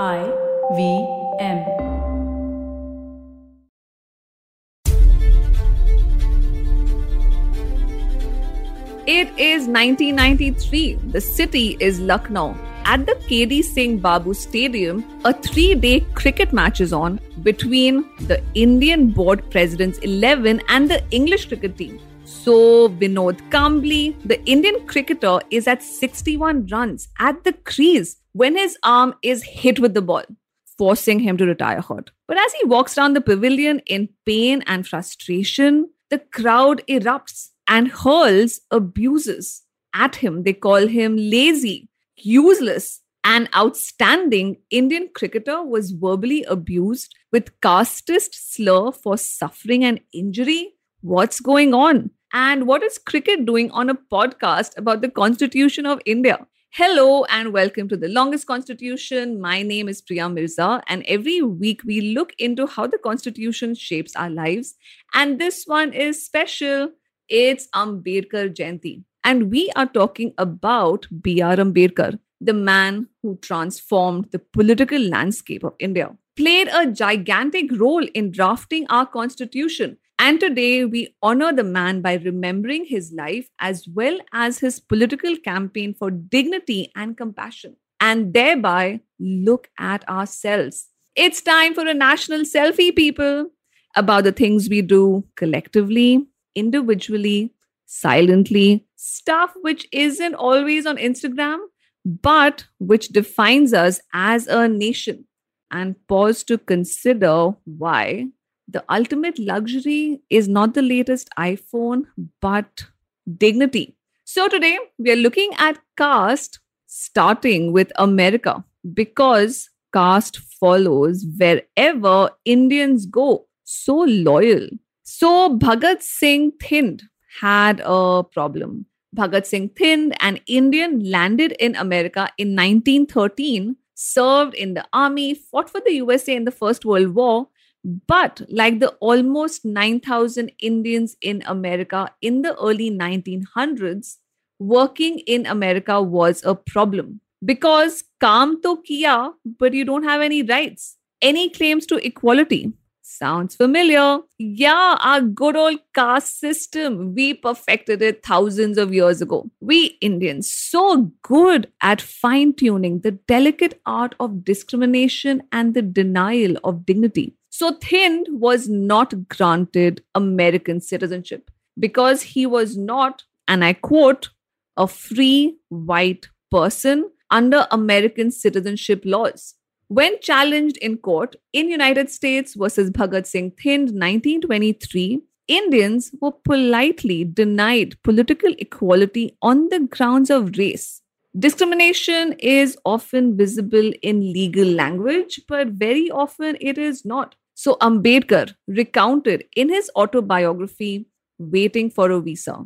I V M. It is 1993. The city is Lucknow. At the KD Singh Babu Stadium, a three day cricket match is on between the Indian Board President's 11 and the English cricket team. So, Vinod Kambli, the Indian cricketer, is at 61 runs at the crease when his arm is hit with the ball, forcing him to retire hurt. But as he walks down the pavilion in pain and frustration, the crowd erupts and hurls abuses at him. They call him lazy, useless, an outstanding Indian cricketer was verbally abused with casteist slur for suffering and injury. What's going on? And what is cricket doing on a podcast about the Constitution of India? Hello and welcome to the longest constitution. My name is Priya Mirza, and every week we look into how the constitution shapes our lives. And this one is special. It's Ambedkar Jayanti. And we are talking about B.R. Ambedkar, the man who transformed the political landscape of India, played a gigantic role in drafting our constitution and today we honor the man by remembering his life as well as his political campaign for dignity and compassion, and thereby look at ourselves. It's time for a national selfie, people, about the things we do collectively, individually, silently, stuff which isn't always on Instagram, but which defines us as a nation. And pause to consider why the ultimate luxury is not the latest iPhone, but dignity. So today we are looking at caste starting with America because caste follows wherever Indians go. So loyal. So Bhagat Singh Thind had a problem. Bhagat Singh Thind, an Indian, landed in America in 1913, served in the army, fought for the USA in the First World War, but like the almost 9,000 Indians in America in the early 1900s, working in America was a problem because kaam to kiya, but you don't have any rights. Any claims to equality? Sounds familiar. Yeah, our good old caste system. We perfected it thousands of years ago. We Indians, so good at fine tuning the delicate art of discrimination and the denial of dignity. So Thind was not granted American citizenship because he was not, and I quote, a free white person under American citizenship laws. When challenged in court in United States versus Bhagat Singh Thind 1923, Indians were politely denied political equality on the grounds of race. Discrimination is often visible in legal language, but very often it is not. So Ambedkar recounted in his autobiography, Waiting for a Visa.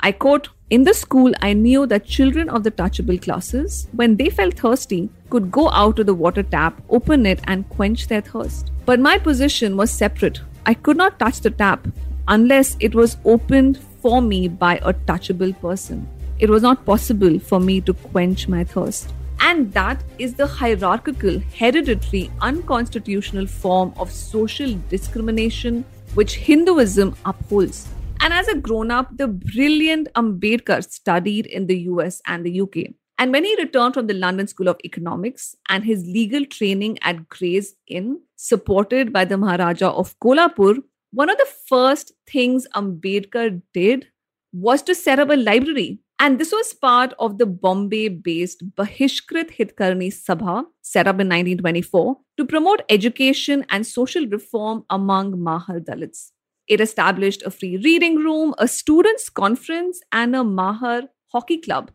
I quote In the school, I knew that children of the touchable classes, when they felt thirsty, could go out to the water tap, open it, and quench their thirst. But my position was separate. I could not touch the tap unless it was opened for me by a touchable person. It was not possible for me to quench my thirst. And that is the hierarchical, hereditary, unconstitutional form of social discrimination which Hinduism upholds. And as a grown up, the brilliant Ambedkar studied in the US and the UK. And when he returned from the London School of Economics and his legal training at Gray's Inn, supported by the Maharaja of Kolhapur, one of the first things Ambedkar did was to set up a library and this was part of the Bombay based Bahishkrit Hitkarni Sabha, set up in 1924, to promote education and social reform among Mahar Dalits. It established a free reading room, a students' conference, and a Mahar hockey club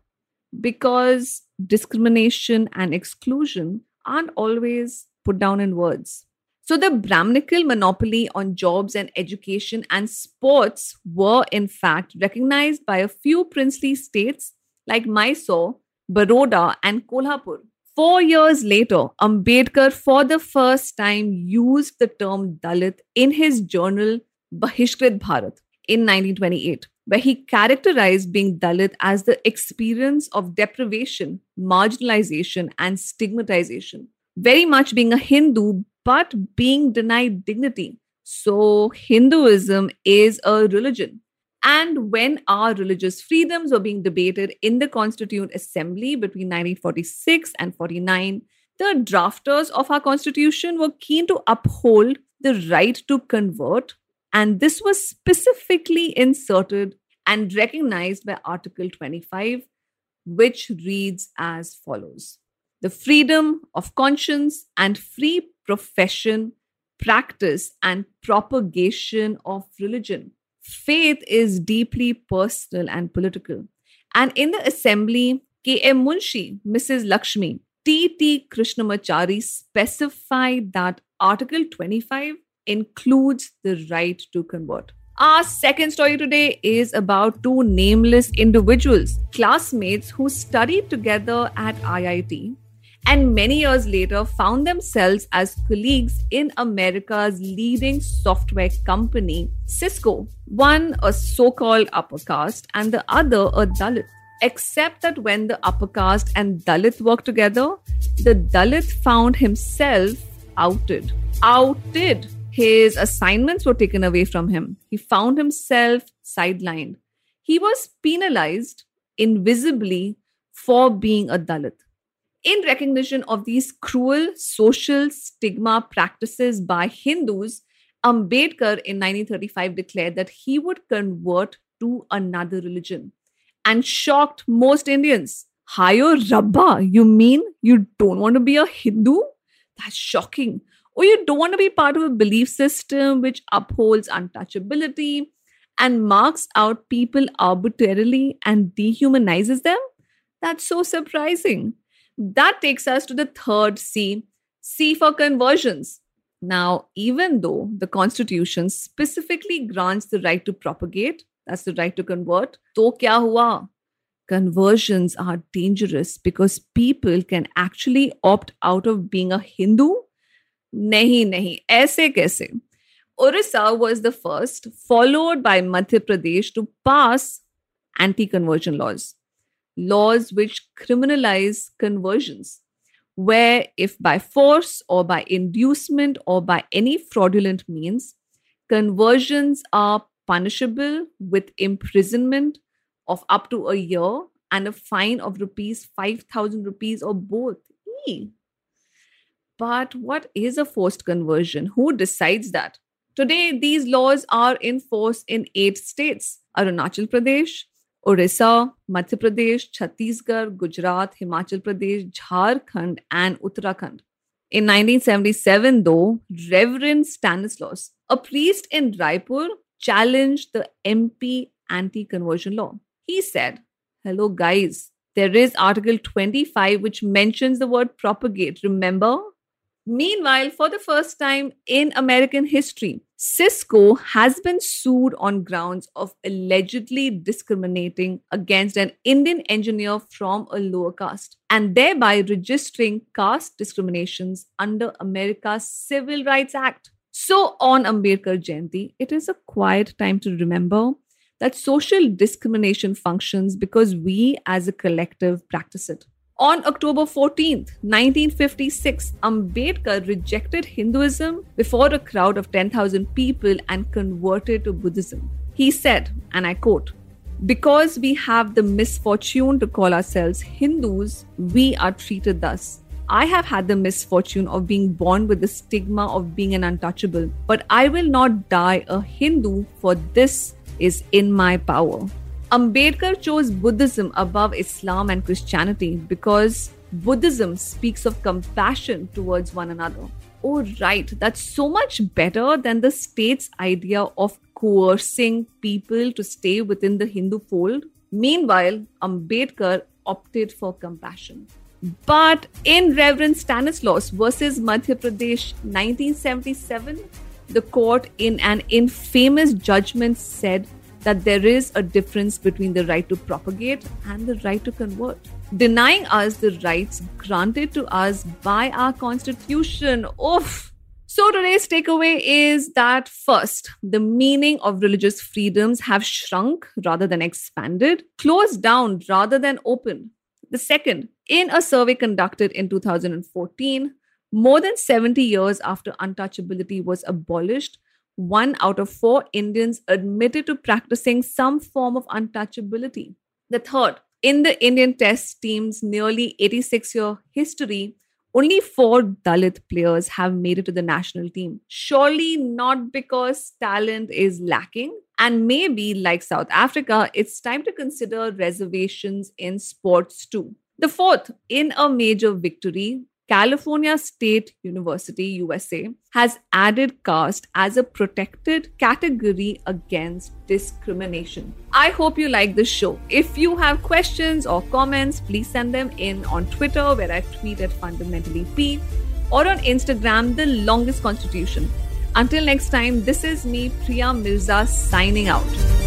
because discrimination and exclusion aren't always put down in words. So the Brahminical monopoly on jobs and education and sports were in fact recognized by a few princely states like Mysore, Baroda, and Kolhapur. Four years later, Ambedkar for the first time used the term Dalit in his journal Bahishkrit Bharat in 1928, where he characterized being Dalit as the experience of deprivation, marginalization, and stigmatization very much being a Hindu, but being denied dignity. So, Hinduism is a religion. And when our religious freedoms were being debated in the Constituent Assembly between 1946 and 49, the drafters of our constitution were keen to uphold the right to convert, and this was specifically inserted and recognized by Article 25, which reads as follows The freedom of conscience and free profession, practice, and propagation of religion. Faith is deeply personal and political. And in the assembly, K.M. Munshi, Mrs. Lakshmi, T.T. Krishnamachari specified that Article 25 includes the right to convert. Our second story today is about two nameless individuals, classmates who studied together at IIT and many years later found themselves as colleagues in America's leading software company, Cisco. One a so called upper caste and the other a Dalit except that when the upper caste and Dalit worked together, the Dalit found himself outed. Outed. His assignments were taken away from him. He found himself sidelined. He was penalized invisibly for being a Dalit. In recognition of these cruel social stigma practices by Hindus, Ambedkar in 1935 declared that he would convert to another religion and shocked most Indians. Hayo Rabba, you mean you don't want to be a Hindu? That's shocking or you don't want to be part of a belief system which upholds untouchability and marks out people arbitrarily and dehumanizes them? That's so surprising. That takes us to the third C C for conversions. Now, even though the Constitution specifically grants the right to propagate, that's the right to convert, to kya hua? Conversions are dangerous because people can actually opt out of being a Hindu नहीं नहीं ऐसे कैसे? Orissa was the first, followed by Madhya Pradesh, to pass anti conversion laws. Laws which criminalize conversions, where if by force or by inducement or by any fraudulent means, conversions are punishable with imprisonment of up to a year and a fine of rupees 5000 rupees or both Eee. but what is a forced conversion who decides that today these laws are in force in 8 states arunachal pradesh orissa madhya pradesh chhattisgarh gujarat himachal pradesh jharkhand and uttarakhand in 1977 though reverend stanislaus a priest in raipur challenged the MP anti conversion law. He said, Hello, guys, there is Article 25 which mentions the word propagate. Remember? Meanwhile, for the first time in American history, Cisco has been sued on grounds of allegedly discriminating against an Indian engineer from a lower caste and thereby registering caste discriminations under America's Civil Rights Act. So, on Ambedkar Jayanti, it is a quiet time to remember that social discrimination functions because we as a collective practice it. On October 14th, 1956, Ambedkar rejected Hinduism before a crowd of 10,000 people and converted to Buddhism. He said, and I quote, Because we have the misfortune to call ourselves Hindus, we are treated thus. I have had the misfortune of being born with the stigma of being an untouchable, but I will not die a Hindu, for this is in my power. Ambedkar chose Buddhism above Islam and Christianity because Buddhism speaks of compassion towards one another. Oh, right, that's so much better than the state's idea of coercing people to stay within the Hindu fold. Meanwhile, Ambedkar opted for compassion. But in Reverend Stanislaus versus Madhya Pradesh 1977, the court, in an infamous judgment, said that there is a difference between the right to propagate and the right to convert, denying us the rights granted to us by our constitution. Oof! So today's takeaway is that first, the meaning of religious freedoms have shrunk rather than expanded, closed down rather than opened. The second, in a survey conducted in 2014, More than 70 years after untouchability was abolished, one out of four Indians admitted to practicing some form of untouchability. The third, in the Indian Test team's nearly 86 year history, only four Dalit players have made it to the national team. Surely not because talent is lacking. And maybe, like South Africa, it's time to consider reservations in sports too. The fourth, in a major victory, California State University, USA, has added caste as a protected category against discrimination. I hope you like this show. If you have questions or comments, please send them in on Twitter, where I tweet at fundamentally P, or on Instagram, the longest constitution. Until next time, this is me, Priya Mirza, signing out.